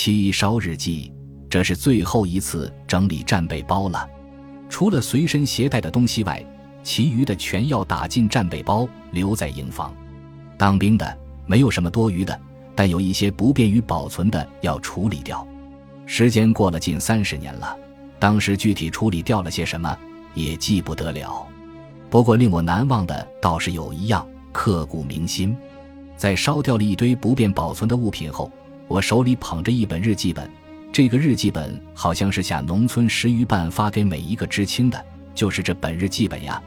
七烧日记，这是最后一次整理战备包了。除了随身携带的东西外，其余的全要打进战备包，留在营房。当兵的没有什么多余的，但有一些不便于保存的要处理掉。时间过了近三十年了，当时具体处理掉了些什么也记不得了。不过令我难忘的倒是有一样刻骨铭心。在烧掉了一堆不便保存的物品后，我手里捧着一本日记本。这个日记本好像是下农村十余办发给每一个知青的，就是这本日记本呀。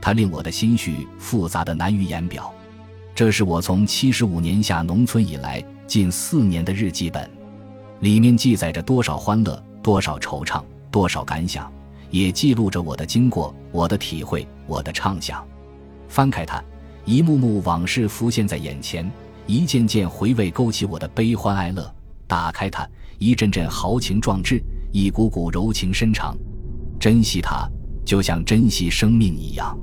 它令我的心绪复杂的难于言表。这是我从七十五年下农村以来近四年的日记本，里面记载着多少欢乐，多少惆怅，多少感想，也记录着我的经过、我的体会、我的畅想。翻开它。一幕幕往事浮现在眼前，一件件回味勾起我的悲欢哀乐。打开它，一阵阵豪情壮志，一股股柔情深长。珍惜它，就像珍惜生命一样。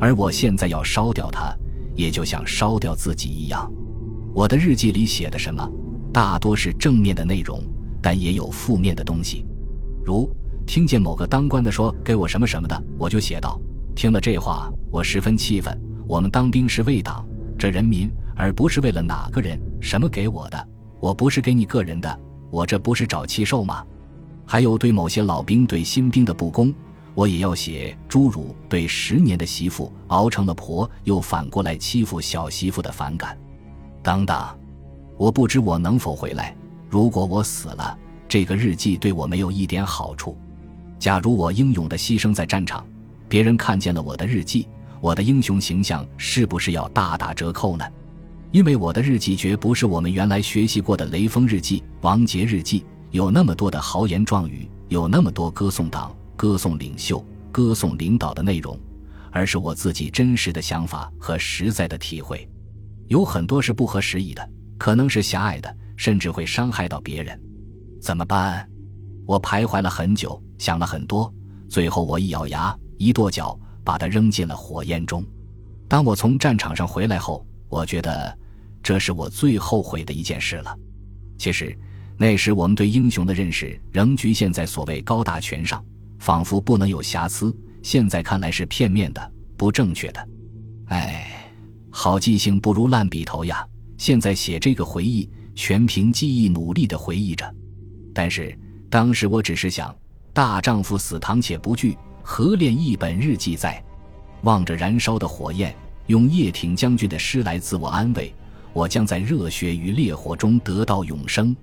而我现在要烧掉它，也就像烧掉自己一样。我的日记里写的什么，大多是正面的内容，但也有负面的东西。如听见某个当官的说给我什么什么的，我就写道：听了这话，我十分气愤。我们当兵是为党，这人民，而不是为了哪个人什么给我的。我不是给你个人的，我这不是找气受吗？还有对某些老兵对新兵的不公，我也要写。诸如对十年的媳妇熬成了婆，又反过来欺负小媳妇的反感，等等。我不知我能否回来。如果我死了，这个日记对我没有一点好处。假如我英勇的牺牲在战场，别人看见了我的日记。我的英雄形象是不是要大打折扣呢？因为我的日记绝不是我们原来学习过的雷锋日记、王杰日记，有那么多的豪言壮语，有那么多歌颂党、歌颂领袖、歌颂领导的内容，而是我自己真实的想法和实在的体会。有很多是不合时宜的，可能是狭隘的，甚至会伤害到别人。怎么办？我徘徊了很久，想了很多，最后我一咬牙，一跺脚。把它扔进了火焰中。当我从战场上回来后，我觉得这是我最后悔的一件事了。其实那时我们对英雄的认识仍局限在所谓高大全上，仿佛不能有瑕疵。现在看来是片面的、不正确的。哎，好记性不如烂笔头呀！现在写这个回忆，全凭记忆努力的回忆着。但是当时我只是想，大丈夫死堂且不惧。何恋一本日记，在望着燃烧的火焰，用叶挺将军的诗来自我安慰：我将在热血与烈火中得到永生。